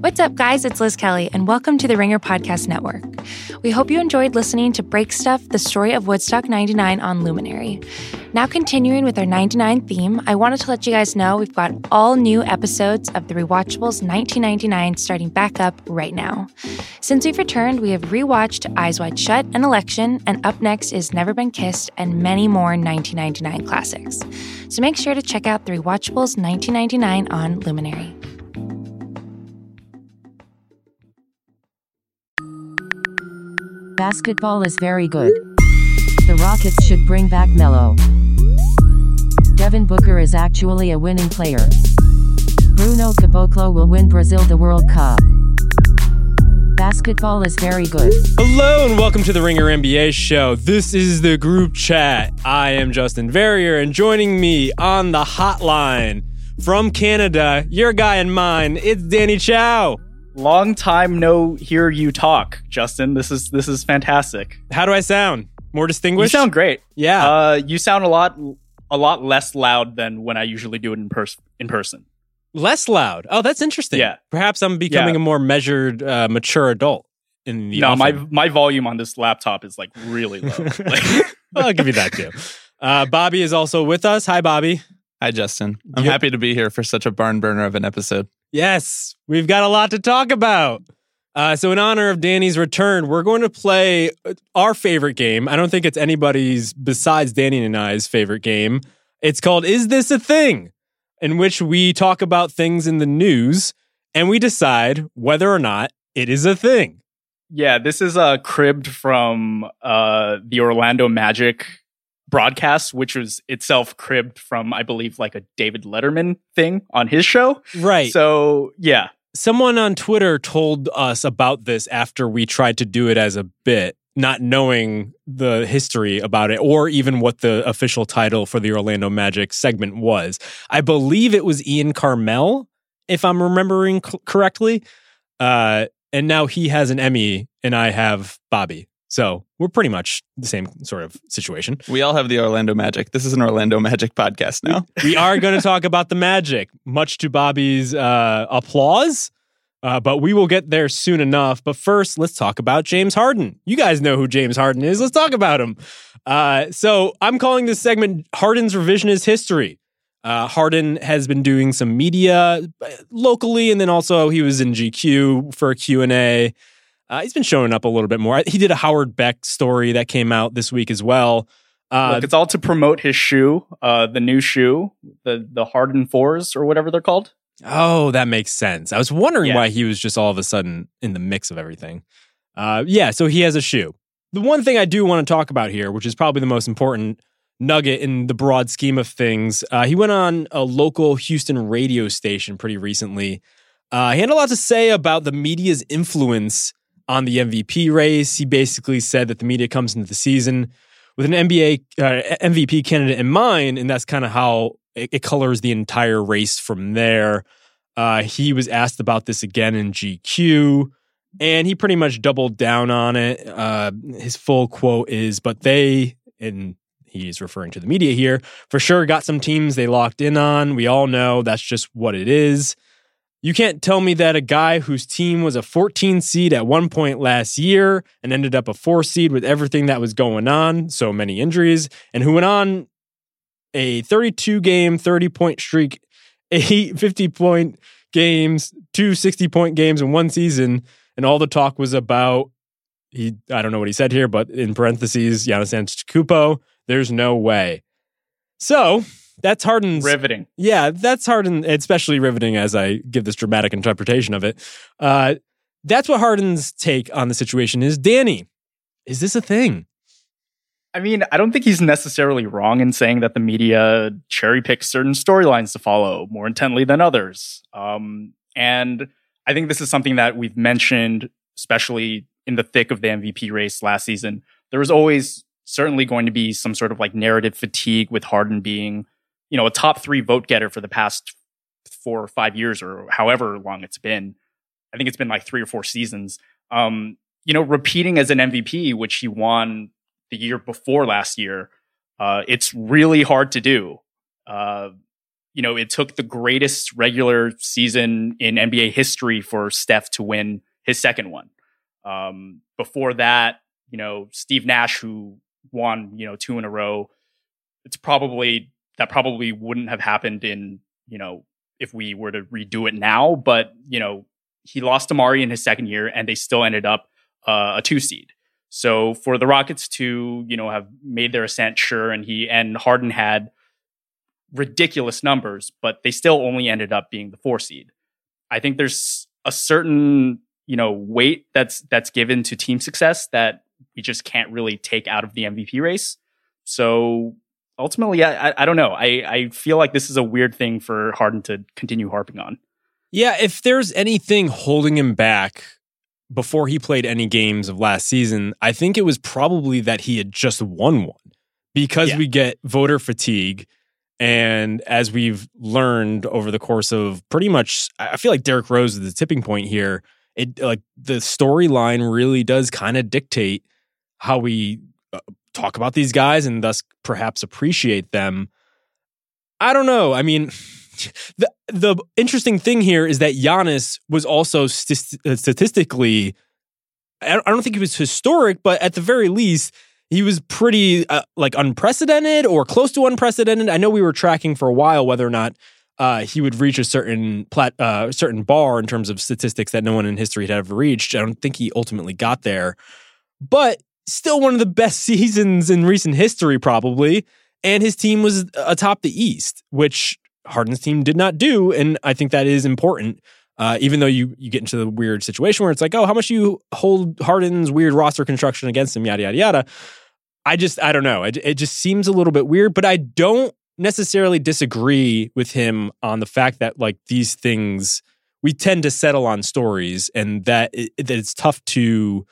What's up, guys? It's Liz Kelly, and welcome to the Ringer Podcast Network. We hope you enjoyed listening to Break Stuff, the story of Woodstock 99 on Luminary. Now, continuing with our 99 theme, I wanted to let you guys know we've got all new episodes of the Rewatchables 1999 starting back up right now. Since we've returned, we have rewatched Eyes Wide Shut and Election, and up next is Never Been Kissed and many more 1999 classics. So make sure to check out the Rewatchables 1999 on Luminary. Basketball is very good. The Rockets should bring back Melo. Devin Booker is actually a winning player. Bruno Caboclo will win Brazil the World Cup. Basketball is very good. Hello and welcome to the Ringer NBA show. This is the group chat. I am Justin Verrier, and joining me on the hotline from Canada, your guy and mine, it's Danny Chau. Long time no hear you talk, Justin. This is this is fantastic. How do I sound? More distinguished? You sound great. yeah. Uh, you sound a lot a lot less loud than when I usually do it in person. In person. Less loud. Oh, that's interesting. Yeah. Perhaps I'm becoming Yeah. a more measured, uh, mature adult in the no, my my volume on this laptop is like really low. Like- I'll give you that too. Uh, Bobby is also with us. Hi, Bobby. Hi, Justin. I'm Yep. happy to be here for such a barn burner of an episode. Yes, we've got a lot to talk about. Uh, so, in honor of Danny's return, we're going to play uh, our favorite game. I don't think it's anybody's besides Danny and I's favorite game. It's called Is This a Thing? In which we talk about things in the news and we decide whether or not it is a thing. yeah, this is uh, cribbed from uh, the Orlando Magic broadcast, which was itself cribbed from, I believe, like a David Letterman thing on his show. Right. So yeah, Someone on Twitter told us about this after we tried to do it as a bit, not knowing the history about it or even what the official title for the Orlando Magic segment was. I believe it was Ian Carmel, if I'm remembering c- correctly. Uh, and now he has an Emmy and I have Bobby. So we're pretty much the same sort of situation. We all have the Orlando Magic. This is an Orlando Magic podcast now. we are going to talk about the magic, much to Bobby's uh, applause. Uh, but we will get there soon enough. But first, let's talk about James Harden. You guys know who James Harden is. Let's talk about him. Uh, so I'm calling this segment Harden's Revisionist History. Uh, Harden has been doing some media uh, locally, and then also he was in GQ for a Q&A. Uh, he's been showing up a little bit more. He did a Howard Beck story that came out this week as well. Uh, Look, it's all to promote his shoe, uh, the new shoe, the the Harden fours or whatever they're called. Oh, that makes sense. I was wondering Yeah. why he was just all of a sudden in the mix of everything. Uh, yeah, so he has a shoe. The one thing I do want to talk about here, which is probably the most important nugget in the broad scheme of things, uh, he went on a local Houston radio station pretty recently. Uh, he had a lot to say about the media's influence on the MVP race. He basically said that the media comes into the season with an NBA uh, MVP candidate in mind, and that's kind of how it, it colors the entire race from there. Uh, he was asked about this again in GQ, and he pretty much doubled down on it. Uh, his full quote is, "But they," and he's referring to the media here, for sure got some teams they locked in on. We all know that's just what it is. You can't tell me that a guy whose team was a 14 seed at one point last year and ended up a four seed with everything that was going on, so many injuries, and who went on a 32 game, 30 point streak, eight 50 point games, two 60 point games in one season, and all the talk was about he I don't know what he said here, but in parentheses, Giannis Antetokounmpo, there's no way. So that's Harden's Riveting. yeah, that's hard and especially riveting as I give this dramatic interpretation of it. Uh, that's what Harden's take on the situation is. Danny, is this a thing? I mean, I don't think he's necessarily wrong in saying that the media cherry picks certain storylines to follow more intently than others. Um, and I think this is something that we've mentioned, especially in the thick of the MVP race last season. There was always certainly going to be some sort of like narrative fatigue with Harden being, you know, a top three vote getter for the past four or five years or however long it's been. I think it's been like three or four seasons. Um, you know, repeating as an MVP, which he won the year before last year, uh, it's really hard to do. Uh, you know, it took the greatest regular season in NBA history for Steph to win his second one. Um, before that, you know, Steve Nash, who won, you know, two in a row, it's probably that probably wouldn't have happened in, you know, if we were to redo it now. But, you know, he lost to Amar'e in his second year and they still ended up uh, a two seed. So for the Rockets to, you know, have made their ascent, sure, and he and Harden had ridiculous numbers, but they still only ended up being the four seed. I think there's a certain, you know, weight that's that's given to team success that we just can't really take out of the MVP race. So ultimately, I, I, I don't know. I, I feel like this is a weird thing for Harden to continue harping on. Yeah, if there's anything holding him back before he played any games of last season, I think it was probably that he had just won one because yeah. we get voter fatigue and as we've learned over the course of pretty much, I feel like Derrick Rose is the tipping point here. It like the storyline really does kind of dictate how we uh, talk about these guys and thus perhaps appreciate them. I don't know. I mean, the the interesting thing here is that Giannis was also st- statistically. I don't think he was historic, but at the very least, he was pretty uh, like unprecedented or close to unprecedented. I know we were tracking for a while whether or not uh, he would reach a certain plat, uh, certain bar in terms of statistics that no one in history had ever reached. I don't think he ultimately got there, but still one of the best seasons in recent history, probably. And his team was atop the East, which Harden's team did not do, and I think that is important. Uh, even though you you get into the weird situation where it's like, oh, how much you hold Harden's weird roster construction against him, yada yada yada. I just I don't know. It, it just seems a little bit weird, but I don't necessarily disagree with him on the fact that like these things we tend to settle on stories and that, it, that it's tough to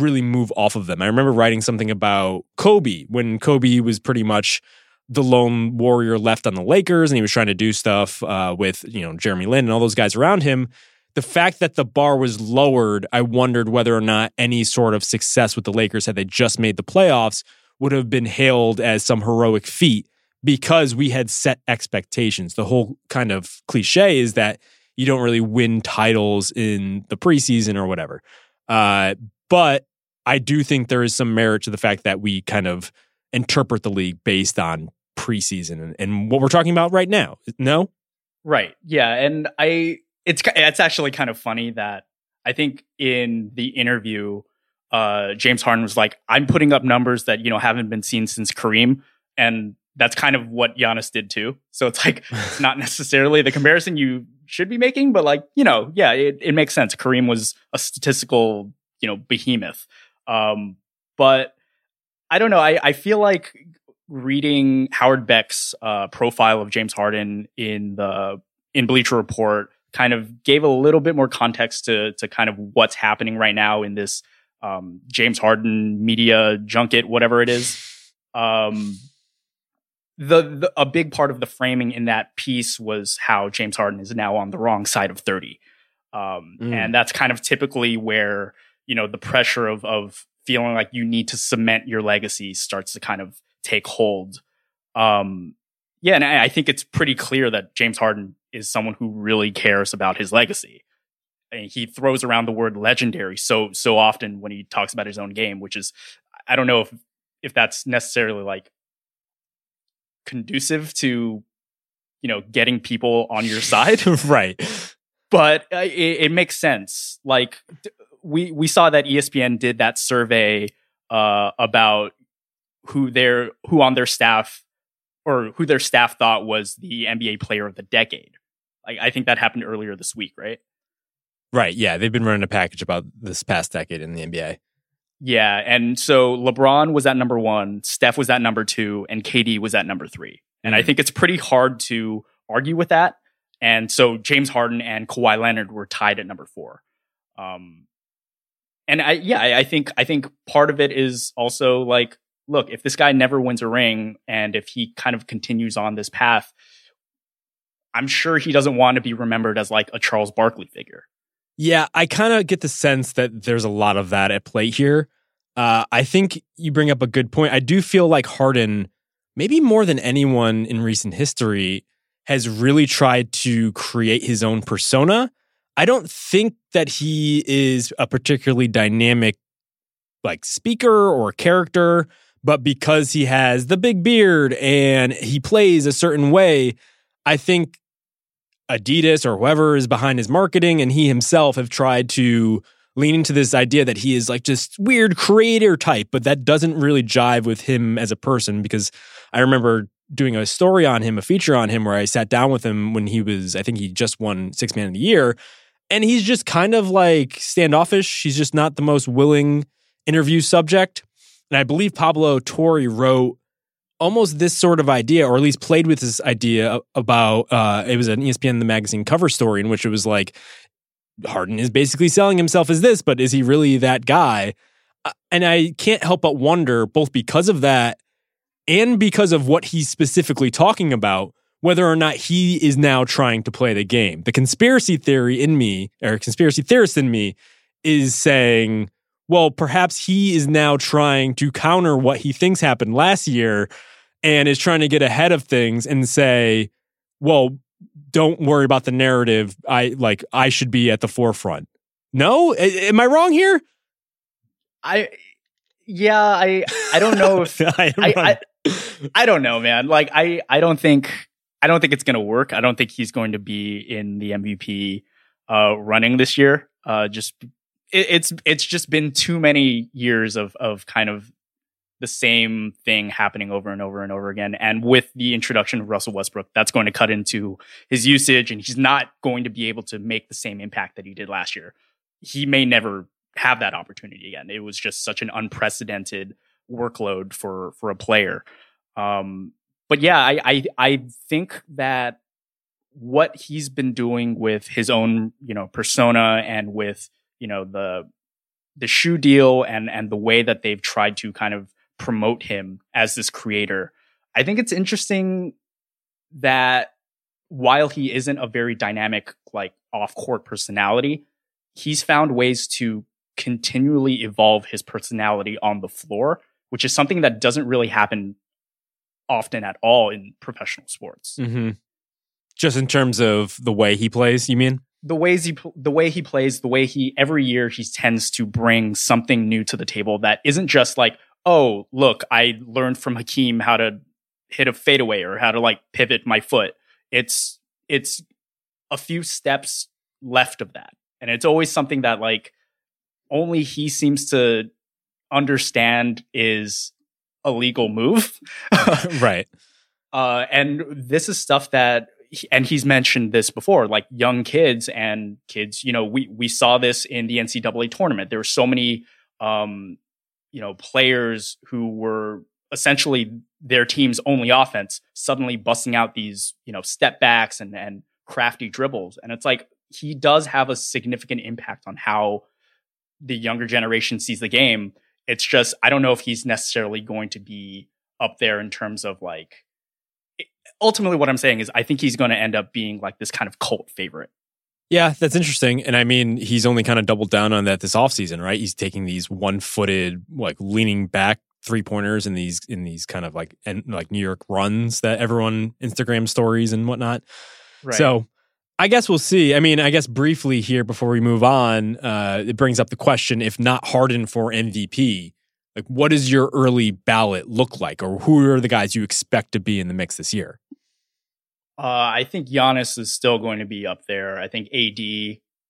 really move off of them. I remember writing something about Kobe when Kobe was pretty much the lone warrior left on the Lakers and he was trying to do stuff uh, with, you know, Jeremy Lin and all those guys around him. The fact that the bar was lowered, I wondered whether or not any sort of success with the Lakers had they just made the playoffs would have been hailed as some heroic feat because we had set expectations. The whole kind of cliche is that you don't really win titles in the preseason or whatever. Uh, but I do think there is some merit to the fact that we kind of interpret the league based on preseason and, and what we're talking about right now. No? Right. Yeah. And I, it's, it's actually kind of funny that I think in the interview, uh, James Harden was like, I'm putting up numbers that, you know, haven't been seen since Kareem. And that's kind of what Giannis did too. So it's like, it's not necessarily the comparison you should be making, but like, you know, yeah, it, it makes sense. Kareem was a statistical, you know, behemoth. Um, but I don't know. I, I feel like reading Howard Beck's uh, profile of James Harden in the in Bleacher Report kind of gave a little bit more context to to kind of what's happening right now in this um, James Harden media junket, whatever it is. Um, the, the, a big part of the framing in that piece was how James Harden is now on the wrong side of thirty, um, mm. and that's kind of typically where you know the pressure of of feeling like you need to cement your legacy starts to kind of take hold. Um, yeah, and I, I think it's pretty clear that James Harden is someone who really cares about his legacy. And he throws around the word legendary so so often when he talks about his own game, which is I don't know if if that's necessarily like conducive to you know getting people on your side, right? But uh, it, it, makes sense. Like we we saw that ESPN did that survey uh, about who their who on their staff or who their staff thought was the NBA player of the decade. Like I think that happened earlier this week, right? Right. Yeah, they've been running a package about this past decade in the NBA. Yeah, and so LeBron was at number one, Steph was at number two, and KD was at number three. And mm-hmm. I think it's pretty hard to argue with that. And so James Harden and Kawhi Leonard were tied at number four. Um, and I yeah, I, think I think part of it is also like, look, if this guy never wins a ring and if he kind of continues on this path, I'm sure he doesn't want to be remembered as like a Charles Barkley figure. Yeah, I kind of get the sense that there's a lot of that at play here. Uh, I think you bring up a good point. I do feel like Harden, maybe more than anyone in recent history, has really tried to create his own persona. I don't think that he is a particularly dynamic like speaker or character, but because he has the big beard and he plays a certain way, I think Adidas or whoever is behind his marketing and he himself have tried to lean into this idea that he is like just weird creator type, but that doesn't really jive with him as a person because I remember doing a story on him, a feature on him where I sat down with him when he was, I think he just won Six Man of the Year. And he's just kind of like standoffish. He's just not the most willing interview subject. And I believe Pablo Torre wrote almost this sort of idea, or at least played with this idea about uh, it was an ESPN the magazine cover story in which it was like Harden is basically selling himself as this, but is he really that guy? Uh, and I can't help but wonder, both because of that and because of what he's specifically talking about, whether or not he is now trying to play the game. The conspiracy theory in me, or conspiracy theorist in me, is saying, well, perhaps he is now trying to counter what he thinks happened last year and is trying to get ahead of things and say, well, don't worry about the narrative. I like I should be at the forefront. No, A- am I wrong here? I yeah, I I don't know if I, I, I I don't know, man. Like I I don't think I don't think it's gonna work. I don't think he's going to be in the MVP uh running this year. Uh just it, it's it's just been too many years of of kind of the same thing happening over and over and over again. And with the introduction of Russell Westbrook, that's going to cut into his usage and he's not going to be able to make the same impact that he did last year. He may never have that opportunity again. It was just such an unprecedented workload for for a player. Um, but yeah, I, I I think that what he's been doing with his own, you know, persona and with, you know, the the shoe deal and and the way that they've tried to kind of promote him as this creator. I think it's interesting that while he isn't a very dynamic, like off court personality, he's found ways to continually evolve his personality on the floor, which is something that doesn't really happen often at all in professional sports. Mm-hmm. Just in terms of the way he plays, you mean? The ways he, the way he plays, the way he every year he tends to bring something new to the table that isn't just like, oh, look, I learned from Hakeem how to hit a fadeaway or how to like pivot my foot. It's it's a few steps left of that. And it's always something that like only he seems to understand is a legal move. right. Uh, and this is stuff that and he's mentioned this before, like young kids and kids, you know, we we saw this in the NCAA tournament. There were so many um, you know, players who were essentially their team's only offense suddenly busting out these, you know, step backs and, and crafty dribbles. And it's like he does have a significant impact on how the younger generation sees the game. It's just, I don't know if he's necessarily going to be up there in terms of like, ultimately what I'm saying is I think he's going to end up being like this kind of cult favorite. Yeah, that's interesting. And I mean, he's only kind of doubled down on that this offseason, right? He's taking these one-footed, like leaning back three pointers in these in these kind of like and like New York runs that everyone Instagram stories and whatnot. Right. So I guess we'll see. I mean, I guess briefly here before we move on, uh, it brings up the question: if not Harden for MVP, like what does your early ballot look like, or who are the guys you expect to be in the mix this year? Uh, I think Giannis is still going to be up there. I think AD,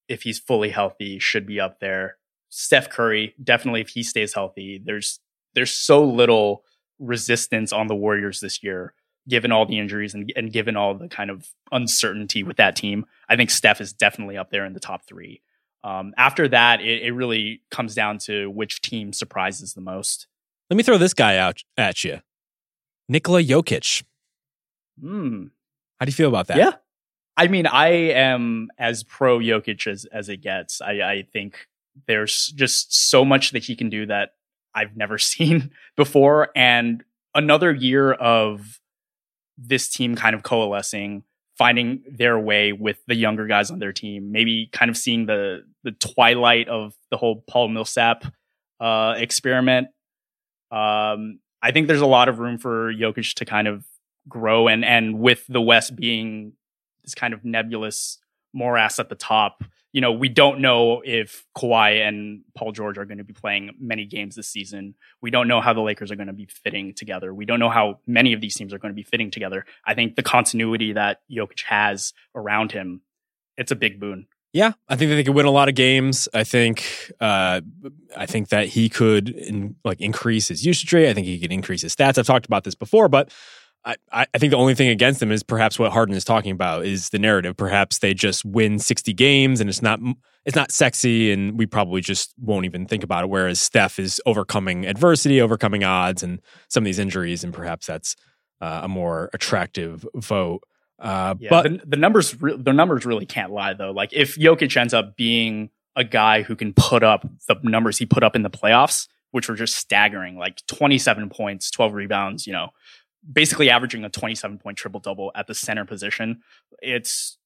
if he's fully healthy, should be up there. Steph Curry, definitely if he stays healthy. There's there's so little resistance on the Warriors this year, given all the injuries and, and given all the kind of uncertainty with that team. I think Steph is definitely up there in the top three. Um, after that, it, it really comes down to which team surprises the most. Let me throw this guy out at you, Nikola Jokic. Hmm. How do you feel about that? Yeah. I mean, I am as pro Jokic as, as it gets. I, I think there's just so much that he can do that I've never seen before. And another year of this team kind of coalescing, finding their way with the younger guys on their team, maybe kind of seeing the the twilight of the whole Paul Millsap uh, experiment. Um, I think there's a lot of room for Jokic to kind of grow and and with the West being this kind of nebulous morass at the top, you know, we don't know if Kawhi and Paul George are going to be playing many games this season. We don't know how the Lakers are going to be fitting together. We don't know how many of these teams are going to be fitting together. I think the continuity that Jokic has around him, it's a big boon. Yeah, I think that they could win a lot of games. I think, uh, I think that he could in, like increase his usage rate. I think he could increase his stats. I've talked about this before, but I, I think the only thing against them is perhaps what Harden is talking about is the narrative. Perhaps they just win 60 games and it's not it's not sexy and we probably just won't even think about it. Whereas Steph is overcoming adversity, overcoming odds and some of these injuries, and perhaps that's uh, a more attractive vote. Uh, yeah, but the, the numbers re- the numbers really can't lie though. Like if Jokic ends up being a guy who can put up the numbers he put up in the playoffs, which were just staggering, like 27 points, 12 rebounds, you know, basically averaging a 27 point triple double at the center position. It's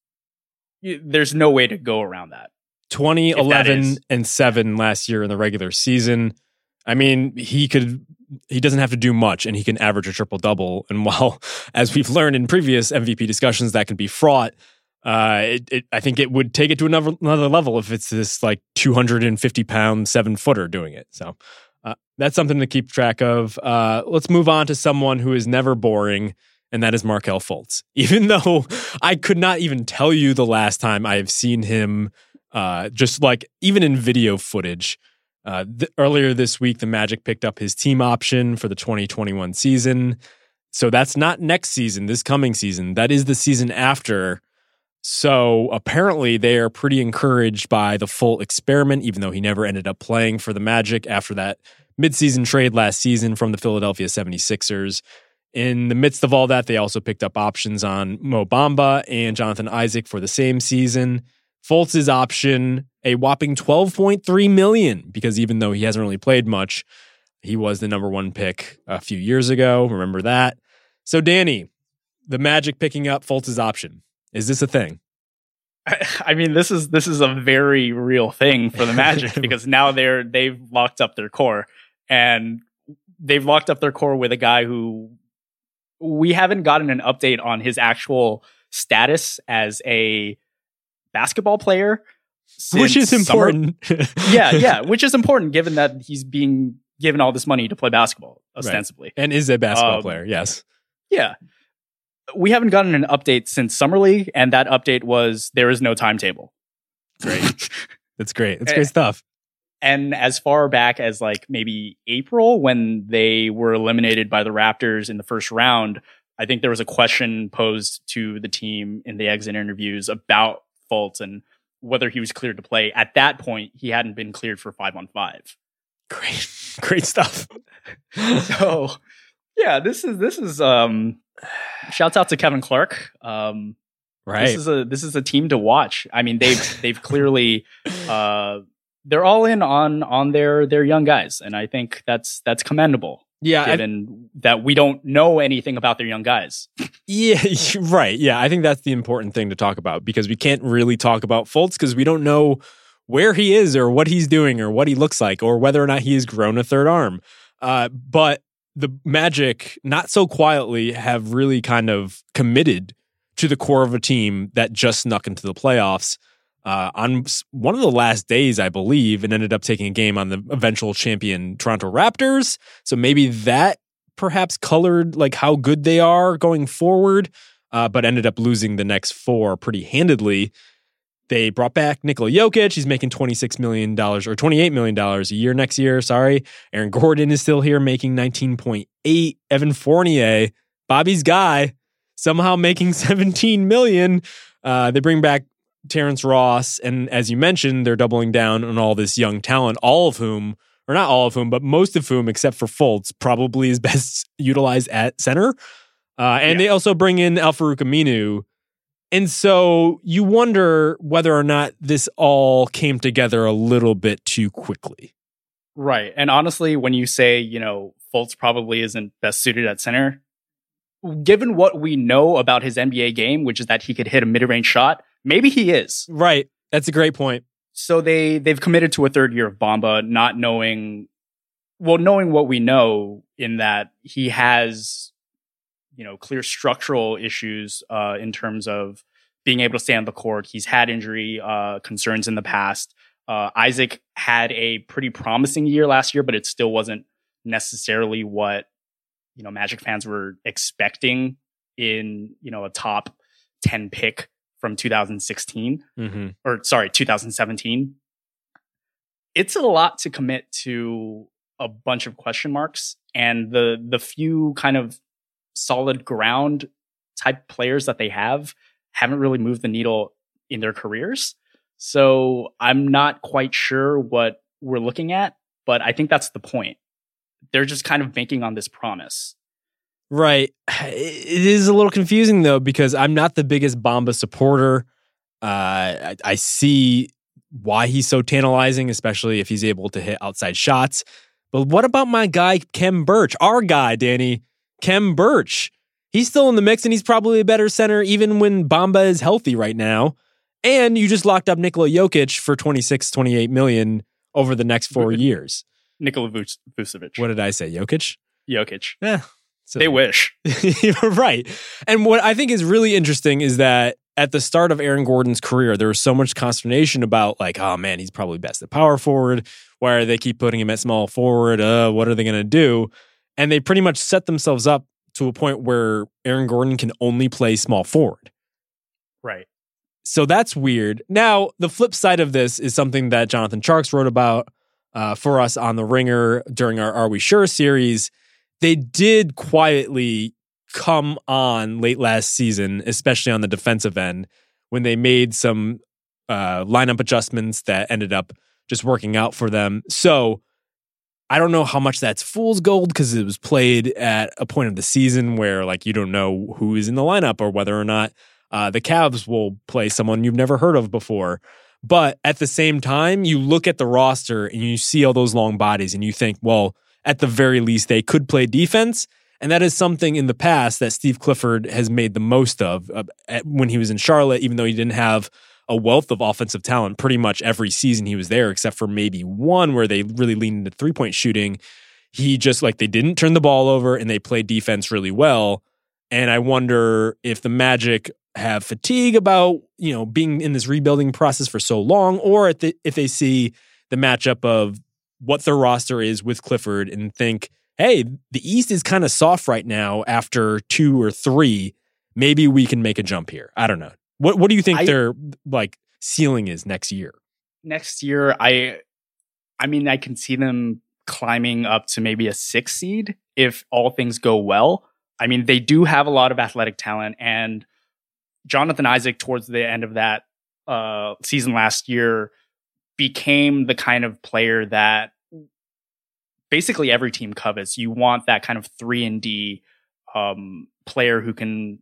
there's no way to go around that. 20, 11, and 7 last year in the regular season. I mean, he could he doesn't have to do much and he can average a triple double. And while as we've learned in previous MVP discussions that can be fraught, uh, it, it, I think it would take it to another another level if it's this like 250 pound seven footer doing it. So uh, that's something to keep track of. Uh, let's move on to someone who is never boring, and that is Markelle Fultz. Even though I could not even tell you the last time I have seen him, uh, just like even in video footage. Uh, th- earlier this week, the Magic picked up his team option for the 2021 season. So that's not next season, this coming season. That is the season after. So apparently, they are pretty encouraged by the Fultz experiment, even though he never ended up playing for the Magic after that midseason trade last season from the Philadelphia 76ers. In the midst of all that, they also picked up options on Mo Bamba and Jonathan Isaac for the same season. Fultz's option, a whopping 12.3 million, because even though he hasn't really played much, he was the number one pick a few years ago. Remember that. So, Danny, the Magic picking up Fultz's option. Is this a thing? I mean, this is this is a very real thing for the Magic because now they're they've locked up their core and they've locked up their core with a guy who we haven't gotten an update on his actual status as a basketball player, which is important. yeah, yeah, which is important given that he's being given all this money to play basketball ostensibly right. and is a basketball um, player. Yes. Yeah we haven't gotten an update since summer league, and that update was there is no timetable. Great, that's great. That's great stuff. And as far back as like maybe April, when they were eliminated by the Raptors in the first round, I think there was a question posed to the team in the exit interviews about Fultz and whether he was cleared to play. At that point, he hadn't been cleared for five on five. Great, great stuff. so, yeah, this is this is um shouts out to Kevin Clark. Um, right. This is a this is a team to watch. I mean, they've they've clearly uh, they're all in on on their their young guys, and I think that's that's commendable. Yeah, given I, that we don't know anything about their young guys. Yeah, right. Yeah, I think that's the important thing to talk about because we can't really talk about Fultz because we don't know where he is or what he's doing or what he looks like or whether or not he has grown a third arm. Uh, but the Magic, not so quietly, have really kind of committed to the core of a team that just snuck into the playoffs uh, on one of the last days, I believe, and ended up taking a game on the eventual champion Toronto Raptors. So maybe that perhaps colored like how good they are going forward, uh, but ended up losing the next four pretty handedly. They brought back Nikola Jokic. He's making $26 million or $28 million a year next year. Sorry. Aaron Gordon is still here making 19.8. Evan Fournier, Bobby's guy, somehow making 17 million. Uh, they bring back Terrence Ross. And as you mentioned, they're doubling down on all this young talent, all of whom, or not all of whom, but most of whom, except for Fultz, probably is best utilized at center. Uh, and yeah. they also bring in Al-Farouq Aminu, and so you wonder whether or not this all came together a little bit too quickly. Right. And honestly, when you say, you know, Fultz probably isn't best suited at center, given what we know about his NBA game, which is that he could hit a mid-range shot, maybe he is. Right. That's a great point. So they they've committed to a third year of Bamba, not knowing well, knowing what we know in that he has you know clear structural issues uh, in terms of being able to stay on the court. He's had injury uh, concerns in the past. Uh, Isaac had a pretty promising year last year, but it still wasn't necessarily what you know Magic fans were expecting in you know a top ten pick from 2016 Mm-hmm. or sorry 2017. It's a lot to commit to a bunch of question marks, and the the few kind of solid ground type players that they have haven't really moved the needle in their careers. So I'm not quite sure what we're looking at, but I think that's the point. They're just kind of banking on this promise. Right. It is a little confusing though because I'm not the biggest Bamba supporter. Uh, I, I see why he's so tantalizing, especially if he's able to hit outside shots. But what about my guy Khem Birch, our guy, Danny Khem Birch? He's still in the mix, and he's probably a better center even when Bamba is healthy right now. And you just locked up Nikola Jokic for 26, 28 million over the next four years. Nikola Vuc- Vucevic, What did I say? Jokic? Jokic. Yeah. So- They wish. Right. And what I think is really interesting is that at the start of Aaron Gordon's career, there was so much consternation about like, oh man, he's probably best at power forward. Why are they keep putting him at small forward? Uh, what are they going to do? And they pretty much set themselves up to a point where Aaron Gordon can only play small forward. Right. So that's weird. Now, the flip side of this is something that Jonathan Tjarks wrote about uh, for us on The Ringer during our Are We Sure series. They did quietly come on late last season, especially on the defensive end, when they made some uh, lineup adjustments that ended up just working out for them. So I don't know how much that's fool's gold because it was played at a point of the season where like you don't know who is in the lineup or whether or not uh, the Cavs will play someone you've never heard of before. But at the same time, you look at the roster and you see all those long bodies and you think, well, at the very least, they could play defense. And that is something in the past that Steve Clifford has made the most of uh, at, when he was in Charlotte, even though he didn't have a wealth of offensive talent pretty much every season he was there, except for maybe one where they really leaned into three point shooting. He just like they didn't turn the ball over and they played defense really well. And I wonder if the Magic have fatigue about you know being in this rebuilding process for so long, or if they, if they see the matchup of what their roster is with Clifford and think, hey, the East is kind of soft right now after two or three. Maybe we can make a jump here. I don't know. What What do you think I- their like ceiling is next year? Next year, I, I mean, I can see them climbing up to maybe a six seed if all things go well. I mean, they do have a lot of athletic talent, and Jonathan Isaac, towards the end of that uh, season last year, became the kind of player that basically every team covets. You want that kind of three and D um, player who can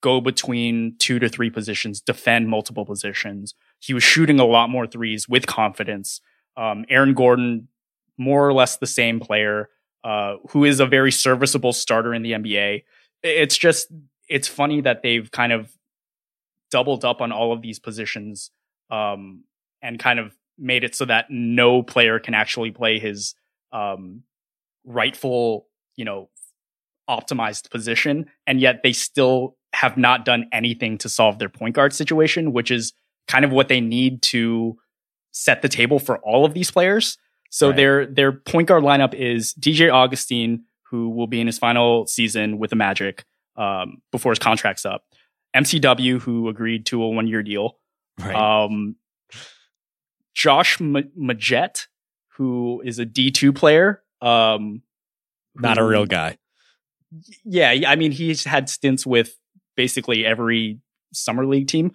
go between two to three positions, defend multiple positions. He was shooting a lot more threes with confidence. Um, Aaron Gordon, more or less the same player, uh, who is a very serviceable starter in the NBA. It's just, it's funny that they've kind of doubled up on all of these positions um, and kind of made it so that no player can actually play his um, rightful, you know, optimized position. And yet they still have not done anything to solve their point guard situation, which is kind of what they need to set the table for all of these players. So Right. their their point guard lineup is DJ Augustin, who will be in his final season with the Magic um, before his contract's up. MCW, who agreed to a one year deal. Um, Josh M- Magette, who is a D two player. Um, Not a real guy. yeah, I mean, he's had stints with basically every summer league team.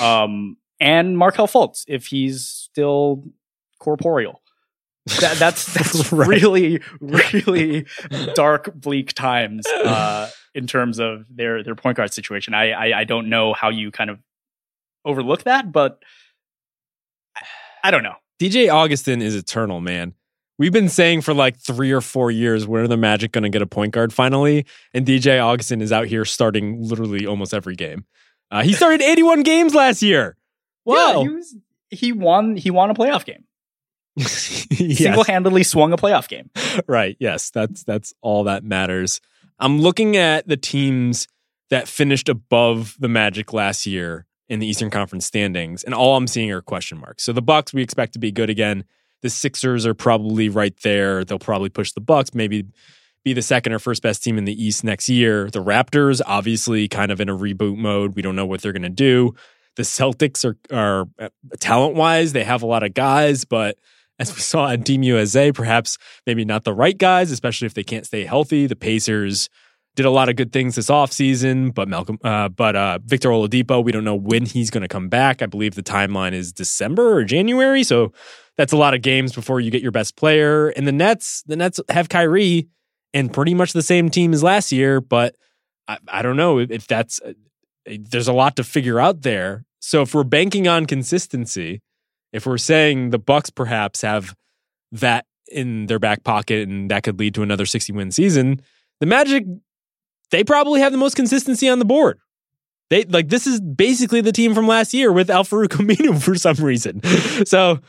Um, and Markelle Fultz, if he's still corporeal. That, that's that's Right. really really dark, bleak times uh, in terms of their their point guard situation. I, I I don't know how you kind of overlook that, but I, I don't know. DJ Augustin is eternal, man. We've been saying for like three or four years, when are the Magic going to get a point guard finally? And DJ Augustin is out here starting literally almost every game. Uh, he started 81 games last year. Yeah, Wow. he, was, he won he won a playoff game. Yes. Single handedly swung a playoff game. right. Yes. That's that's all that matters. I'm looking at the teams that finished above the Magic last year in the Eastern Conference standings, and all I'm seeing are question marks. So the Bucks we expect to be good again. The Sixers are probably right there. They'll probably push the Bucks, maybe be the second or first best team in the East next year. The Raptors, obviously, kind of in a reboot mode. We don't know what they're going to do. The Celtics are are uh, talent wise, they have a lot of guys, but as we saw on Team USA, perhaps maybe not the right guys, especially if they can't stay healthy. The Pacers did a lot of good things this offseason, but Malcolm, uh, but uh, Victor Oladipo, we don't know when he's going to come back. I believe the timeline is December or January, so that's a lot of games before you get your best player. And the Nets, the Nets have Kyrie and pretty much the same team as last year, but I, I don't know if that's. Uh, there's a lot to figure out there. So if we're banking on consistency, if we're saying the Bucks perhaps have that in their back pocket and that could lead to another 60 win season, the Magic they probably have the most consistency on the board. They like this is basically the team from last year with Al-Farouq Aminu for some reason. So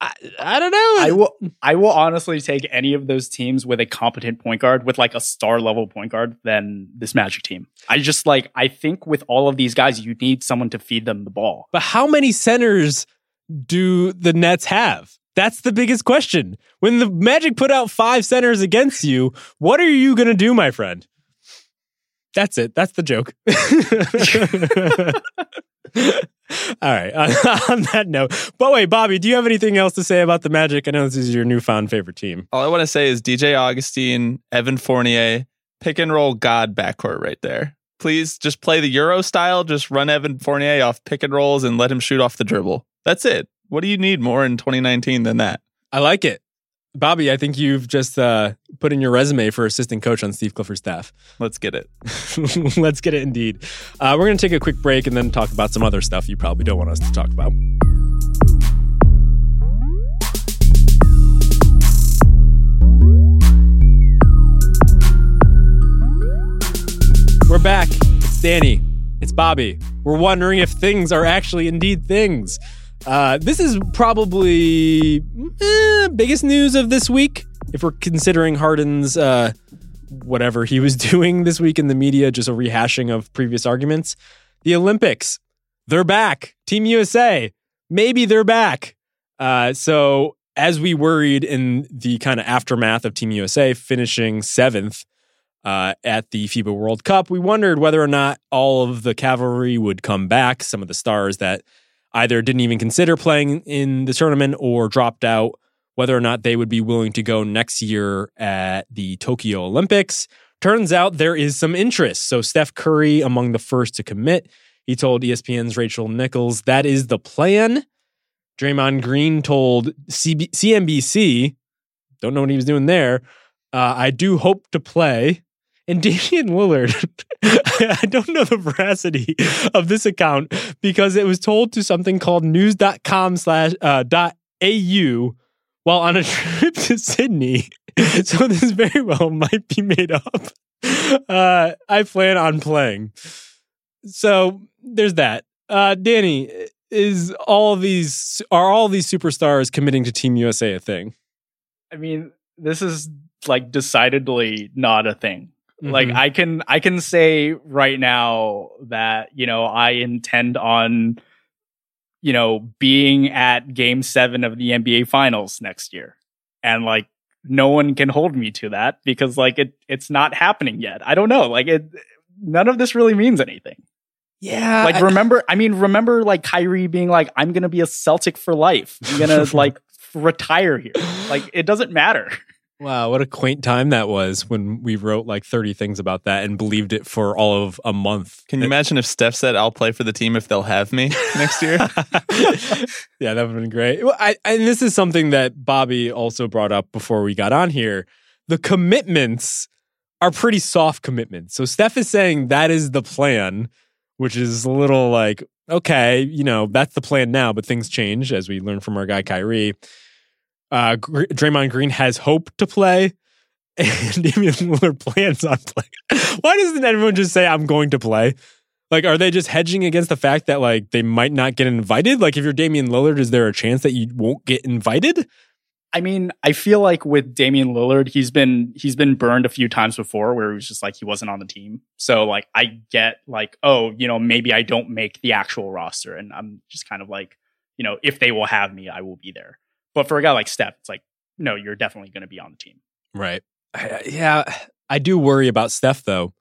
I, I don't know. I will I will honestly take any of those teams with a competent point guard with like a star level point guard than this Magic team. I just like I think with all of these guys you need someone to feed them the ball. But how many centers do the Nets have? That's the biggest question. When the Magic put out 5 centers against you, what are you going to do, my friend? That's it. That's the joke. All right. On, on, that note, but wait, Bobby, do you have anything else to say about the Magic? I know this is your newfound favorite team. All I want to say is DJ Augustin, Evan Fournier, pick and roll God backcourt right there. Please just play the Euro style. Just run Evan Fournier off pick and rolls and let him shoot off the dribble. That's it. What do you need more in 2019 than that? I like it. Bobby, I think you've just uh, put in your resume for assistant coach on Steve Clifford's staff. Let's get it. Let's get it indeed. Uh, we're going to take a quick break and then talk about some other stuff you probably don't want us to talk about. We're back. It's Danny. It's Bobby. We're wondering if things are actually indeed things. Uh, this is probably eh, biggest news of this week if we're considering Harden's uh, whatever he was doing this week in the media, just a rehashing of previous arguments. The Olympics, they're back. Team USA, maybe they're back. Uh, so as we worried in the kind of aftermath of Team USA finishing seventh uh, at the FIBA World Cup, we wondered whether or not all of the cavalry would come back. Some of the stars that either didn't even consider playing in the tournament or dropped out, whether or not they would be willing to go next year at the Tokyo Olympics. Turns out there is some interest. So Steph Curry among the first to commit. He told ESPN's Rachel Nichols that is the plan. Draymond Green told CB- CNBC, don't know what he was doing there. Uh, I do hope to play. And Damian Lillard, I don't know the veracity of this account because it was told to something called news.com slash uh, dot au while on a trip to Sydney. So this very well might be made up. Uh, I plan on playing. So there's that. Uh, Danny, is all these are all these superstars committing to Team USA a thing? I mean, this is like decidedly not a thing. Mm-hmm. Like I can I can say right now that, you know, I intend on you know, being at game 7 of the NBA finals next year. And like no one can hold me to that because like it it's not happening yet. I don't know. Like it none of this really means anything. Yeah. Like remember I, I mean remember like Kyrie being like I'm going to be a Celtic for life. I'm going to like retire here. Like it doesn't matter. Wow, what a quaint time that was when we wrote like 30 things about that and believed it for all of a month. Can you imagine if Steph said, I'll play for the team if they'll have me next year? yeah, that would have been great. Well, I, and this is something that Bobby also brought up before we got on here. The commitments are pretty soft commitments. So Steph is saying that is the plan, which is a little like, okay, you know, that's the plan now, but things change as we learn from our guy Kyrie uh, Draymond Green has hope to play, and Damian Lillard plans on playing. Why doesn't everyone just say I'm going to play? Like, are they just hedging against the fact that like they might not get invited? Like, if you're Damian Lillard, is there a chance that you won't get invited? I mean, I feel like with Damian Lillard, he's been he's been burned a few times before where it was just like he wasn't on the team. So like I get like, oh, you know, maybe I don't make the actual roster and I'm just kind of like, you know, if they will have me, I will be there. But for a guy like Steph, it's like, no, you're definitely going to be on the team. Right. Yeah, I do worry about Steph though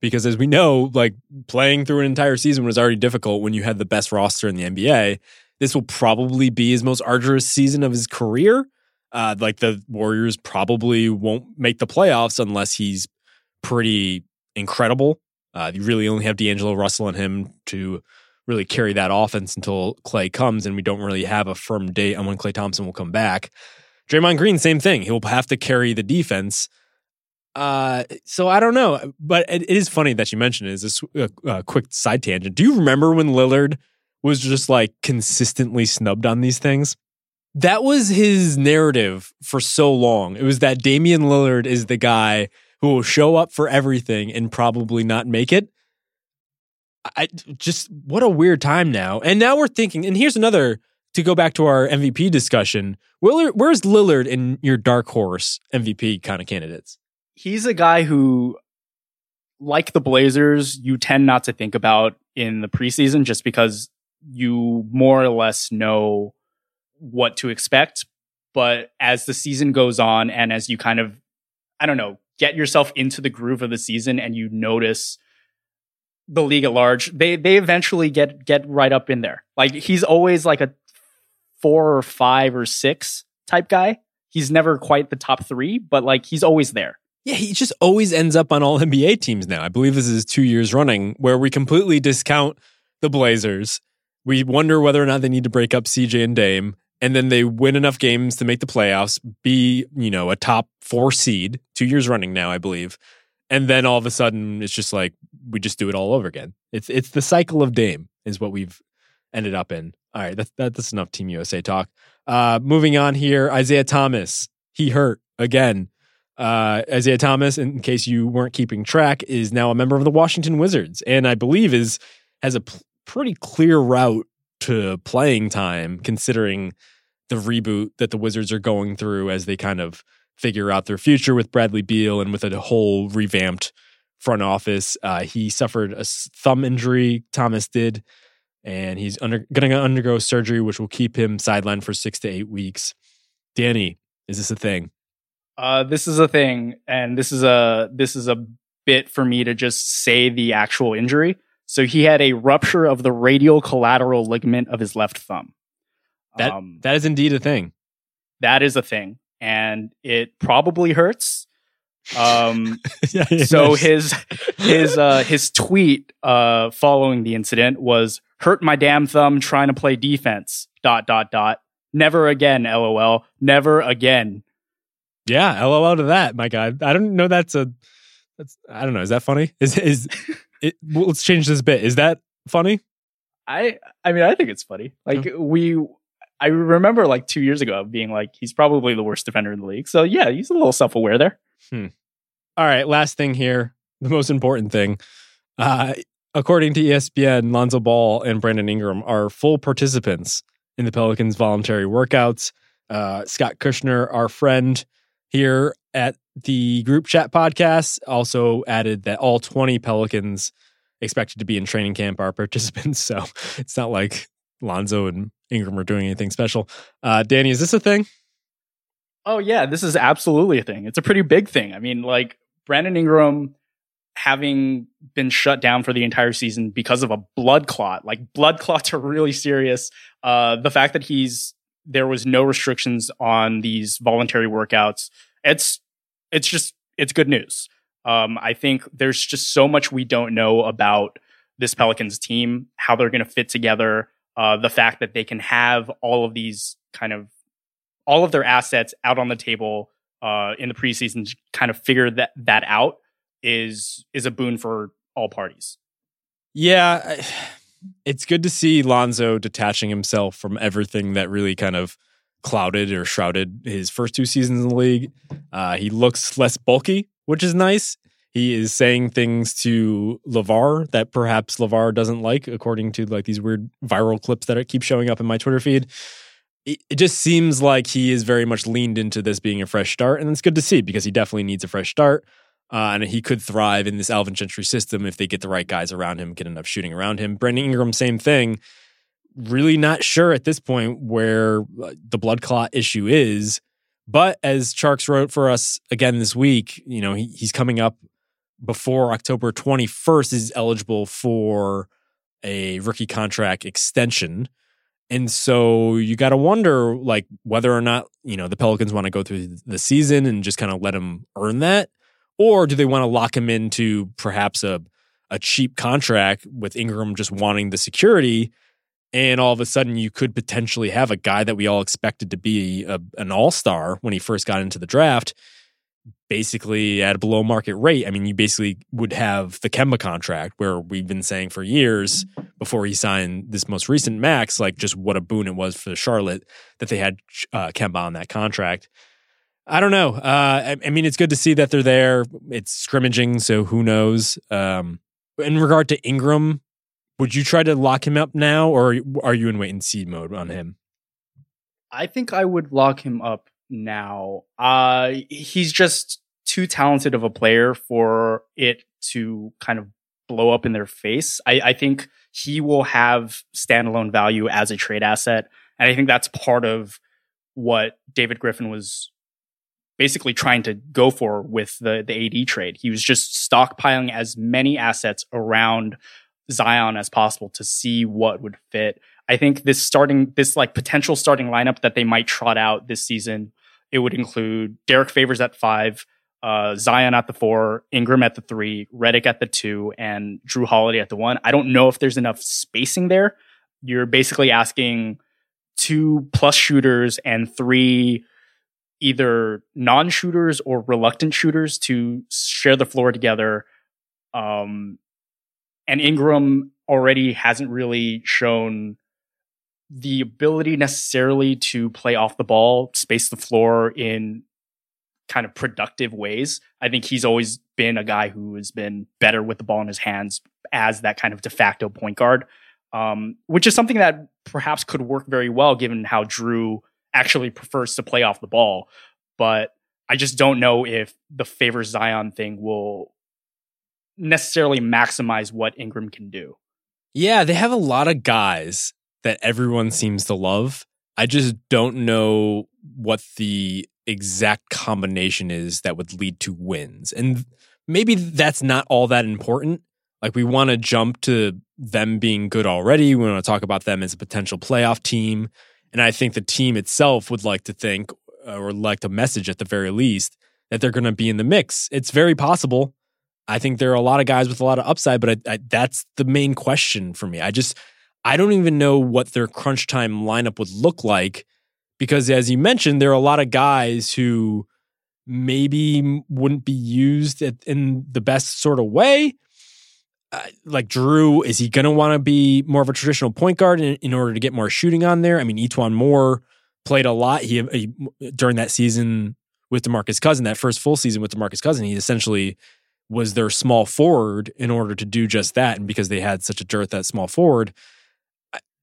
because as we know, like playing through an entire season was already difficult when you had the best roster in the NBA. This will probably be his most arduous season of his career. Uh, like the Warriors probably won't make the playoffs unless he's pretty incredible. Uh, you really only have D'Angelo Russell and him to really carry that offense until Klay comes, and we don't really have a firm date on when Klay Thompson will come back. Draymond Green, same thing. He'll have to carry the defense. Uh, so I don't know, but it, it is funny that you mentioned it. Is a, a, a quick side tangent? Do you remember when Lillard was just like consistently snubbed on these things? That was his narrative for so long. It was that Damian Lillard is the guy who will show up for everything and probably not make it. I just what a weird time now. And now we're thinking, and here's another to go back to our MVP discussion. Willard, where's Lillard in your dark horse MVP kind of candidates? He's a guy who, like the Blazers, you tend not to think about in the preseason just because you more or less know what to expect. But as the season goes on and as you kind of, I don't know, get yourself into the groove of the season and you notice the league at large, they they eventually get get right up in there. Like he's always like a four or five or six type guy. He's never quite the top three, but like he's always there. Yeah, he just always ends up on all NBA teams now. I believe this is two years running where we completely discount the Blazers. We wonder whether or not they need to break up CJ and Dame, and then they win enough games to make the playoffs, be, you know, a top four seed, two years running now, I believe. And then all of a sudden it's just like we just do it all over again. It's it's the cycle of Dame is what we've ended up in. All right, that, that, that's enough Team USA talk. Uh, moving on here, Isaiah Thomas, he hurt again. Uh, Isaiah Thomas, in case you weren't keeping track, is now a member of the Washington Wizards, and I believe is has a p- pretty clear route to playing time, considering the reboot that the Wizards are going through as they kind of figure out their future with Bradley Beal and with a whole revamped front office. Uh, he suffered a thumb injury. Thomas did and he's under, going to undergo surgery, which will keep him sidelined for six to eight weeks. Danny, is this a thing? Uh, this is a thing, and this is a this is a bit for me to just say the actual injury. So he had a rupture of the radial collateral ligament of his left thumb. That um, that is indeed a thing. That is a thing, and it probably hurts. Um, yeah, so his his uh, his tweet uh, following the incident was hurt my damn thumb trying to play defense. Dot dot dot. Never again. LOL. Never again. Yeah, LOL to that, my guy. I don't know. That's a. That's I don't know. Is that funny? Is is it? Well, let's change this bit. Is that funny? I I mean I think it's funny. Like we. I remember like two years ago being like, he's probably the worst defender in the league. So yeah, he's a little self aware there. Hmm. All right, last thing here, the most important thing. Uh, according to ESPN, Lonzo Ball and Brandon Ingram are full participants in the Pelicans' voluntary workouts. Uh, Scott Kushner, our friend here at the group chat podcast, also added that all 20 Pelicans expected to be in training camp are participants. So it's not like Lonzo and Ingram are doing anything special. Uh, Danny, is this a thing? Oh yeah, this is absolutely a thing. It's a pretty big thing. I mean, like Brandon Ingram having been shut down for the entire season because of a blood clot. Like blood clots are really serious. Uh, the fact that he's there was no restrictions on these voluntary workouts. It's it's just it's good news. Um, I think there's just so much we don't know about this Pelicans team, how they're going to fit together, uh, the fact that they can have all of these kind of all of their assets out on the table uh, in the preseason to kind of figure that that out is is a boon for all parties. Yeah, it's good to see Lonzo detaching himself from everything that really kind of clouded or shrouded his first two seasons in the league. Uh, he looks less bulky, which is nice. He is saying things to LaVar that perhaps LaVar doesn't like, according to like these weird viral clips that keep showing up in my Twitter feed. it, just seems like he is very much leaned into this being a fresh start, and it's good to see because he definitely needs a fresh start. Uh, and he could thrive in this Alvin Gentry system if they get the right guys around him, get enough shooting around him. Brandon Ingram, same thing. Really not sure at this point where uh, the blood clot issue is. But as Tjarks wrote for us again this week, you know, he, he's coming up before October 21st is eligible for a rookie contract extension. And so you got to wonder like whether or not, you know, the Pelicans want to go through the season and just kind of let him earn that or do they want to lock him into perhaps a a cheap contract with Ingram just wanting the security and all of a sudden you could potentially have a guy that we all expected to be a, an all-star when he first got into the draft basically at a below market rate. I mean, you basically would have the Kemba contract where we've been saying for years before he signed this most recent max, like just what a boon it was for Charlotte that they had uh, Kemba on that contract. I don't know. Uh, I, I, mean, it's good to see that they're there. It's scrimmaging, so who knows? Um, in regard to Ingram, would you try to lock him up now, or are you in wait and see mode on him? I think I would lock him up now. Uh, he's just too talented of a player for it to kind of blow up in their face. I, I think he will have standalone value as a trade asset. And I think that's part of what David Griffin was basically trying to go for with the, the AD trade. He was just stockpiling as many assets around Zion as possible to see what would fit. I think this starting, this like potential starting lineup that they might trot out this season, it would include Derrick Favors at five, uh, Zion at the four, Ingram at the three, Redick at the two, and Jrue Holiday at the one. I don't know if there's enough spacing there. You're basically asking two plus shooters and three either non-shooters or reluctant shooters to share the floor together. Um, and Ingram already hasn't really shown the ability necessarily to play off the ball, space the floor in kind of productive ways. I think he's always been a guy who has been better with the ball in his hands as that kind of de facto point guard, um, which is something that perhaps could work very well given how Jrue actually prefers to play off the ball. But I just don't know if the favor Zion thing will necessarily maximize what Ingram can do. Yeah, they have a lot of guys that everyone seems to love. I just don't know what the exact combination is that would lead to wins. And maybe that's not all that important. Like we want to jump to them being good already. We want to talk about them as a potential playoff team. And I think the team itself would like to think uh, or like to message at the very least that they're going to be in the mix. It's very possible. I think there are a lot of guys with a lot of upside, but I, I, that's the main question for me. I just I don't even know what their crunch time lineup would look like because, as you mentioned, there are a lot of guys who maybe wouldn't be used in the best sort of way uh, like Jrue, is he going to want to be more of a traditional point guard in, in, order to get more shooting on there? I mean, E'Twaun Moore played a lot. He, he, during that season with DeMarcus Cousin, that first full season with DeMarcus Cousin, he essentially was their small forward in order to do just that. And because they had such a dearth at small forward,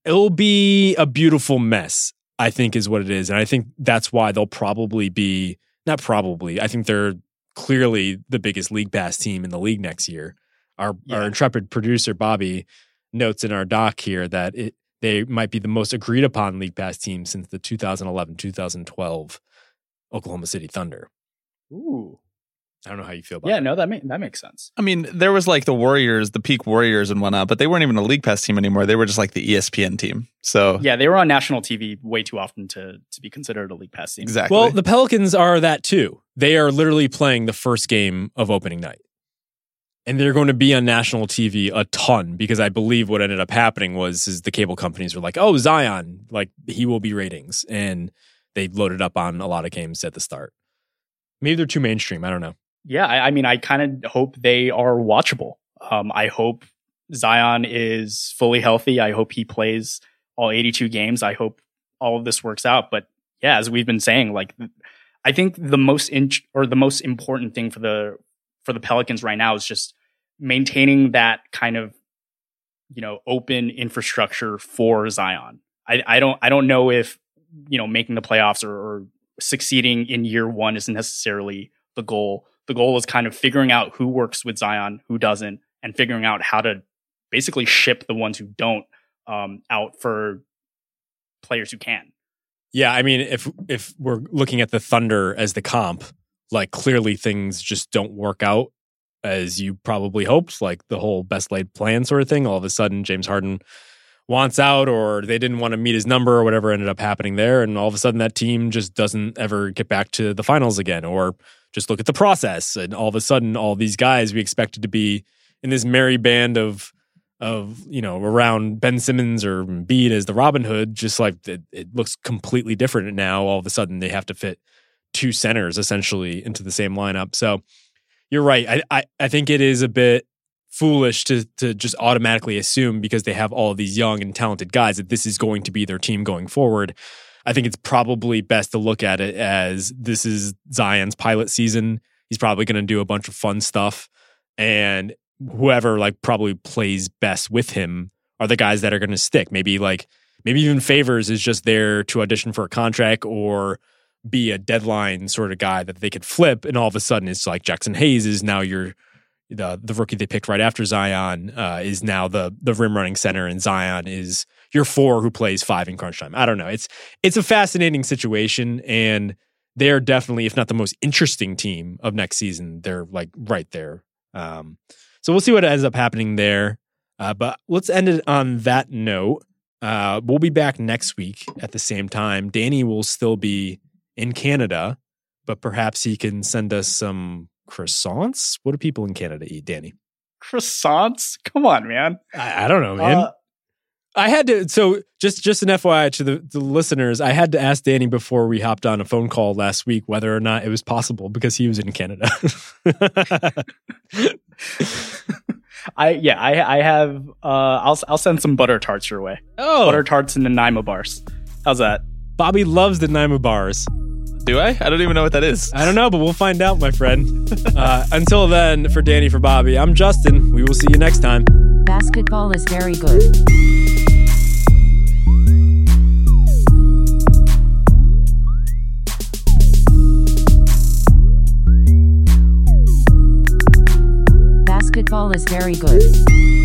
it'll be a beautiful mess. I think is what it is, and I think that's why they'll probably be not probably. I think they're clearly the biggest league pass team in the league next year our yeah. our intrepid producer Bobby notes in our doc here that it they might be the most agreed upon league pass team since the 2011-2012 Oklahoma City Thunder. Ooh. I don't know how you feel about it. yeah, that. no, that make, that makes sense. I mean, there was like the Warriors, the peak Warriors and whatnot, but they weren't even a league pass team anymore. They were just like the ESPN team. So yeah, they were on national TV way too often to to be considered a league pass team. Exactly. Well, the Pelicans are that too. They are literally playing the first game of opening night and they're going to be on national TV a ton because I believe what ended up happening was is the cable companies were like, "Oh, Zion, like he will be ratings," and they loaded up on a lot of games at the start. Maybe they're too mainstream. I don't know. Yeah, I, I mean, I kind of hope they are watchable. Um, I hope Zion is fully healthy. I hope he plays all 82 games. I hope all of this works out. But yeah, as we've been saying, like I think the most in- or the most important thing for the for the Pelicans right now is just maintaining that kind of you know open infrastructure for Zion. I, I don't I don't know if you know making the playoffs or, or succeeding in year one isn't necessarily the goal. The goal is kind of figuring out who works with Zion, who doesn't, and figuring out how to basically ship the ones who don't um, out for players who can. Yeah, I mean, if if we're looking at the Thunder as the comp, like clearly things just don't work out as you probably hoped, like the whole best laid plan sort of thing. All of a sudden, James Harden wants out, or they didn't want to meet his number, or whatever ended up happening there, and all of a sudden that team just doesn't ever get back to the finals again, or just look at the process, and all of a sudden, all these guys we expected to be in this merry band of of you know around Ben Simmons or Embiid as the Robin Hood, just like it, it, looks completely different now. All of a sudden, they have to fit two centers essentially into the same lineup. So you're right. I I, I think it is a bit foolish to to just automatically assume because they have all these young and talented guys that this is going to be their team going forward. I think it's probably best to look at it as this is Zion's pilot season. He's probably going to do a bunch of fun stuff and whoever like probably plays best with him are the guys that are going to stick. Maybe like maybe even Favors is just there to audition for a contract or be a deadline sort of guy that they could flip, and all of a sudden it's like Jaxson Hayes is now your the the rookie they picked right after Zion uh, is now the the rim running center, and Zion is your four who plays five in crunch time. I don't know. It's it's a fascinating situation, and they're definitely, if not the most interesting team of next season, they're like right there. Um, so we'll see what ends up happening there. Uh, but let's end it on that note. Uh, we'll be back next week at the same time. Danny will still be in Canada, but perhaps he can send us some croissants. What do people in Canada eat, Danny? Croissants? Come on, man. I, I don't know, man. Uh, I had to. So just just an FYI to the, the listeners, I had to ask Danny before we hopped on a phone call last week whether or not it was possible because he was in Canada. I yeah, I I have. Uh, I'll I'll send some butter tarts your way. Oh, butter tarts and Nanaimo bars. How's that? Bobby loves the Nanaimo bars. Do I? I don't even know what that is. I don't know, but we'll find out, my friend. uh, until then, for Danny, for Bobby, I'm Justin. We will see you next time. Basketball is very good. Basketball is very good.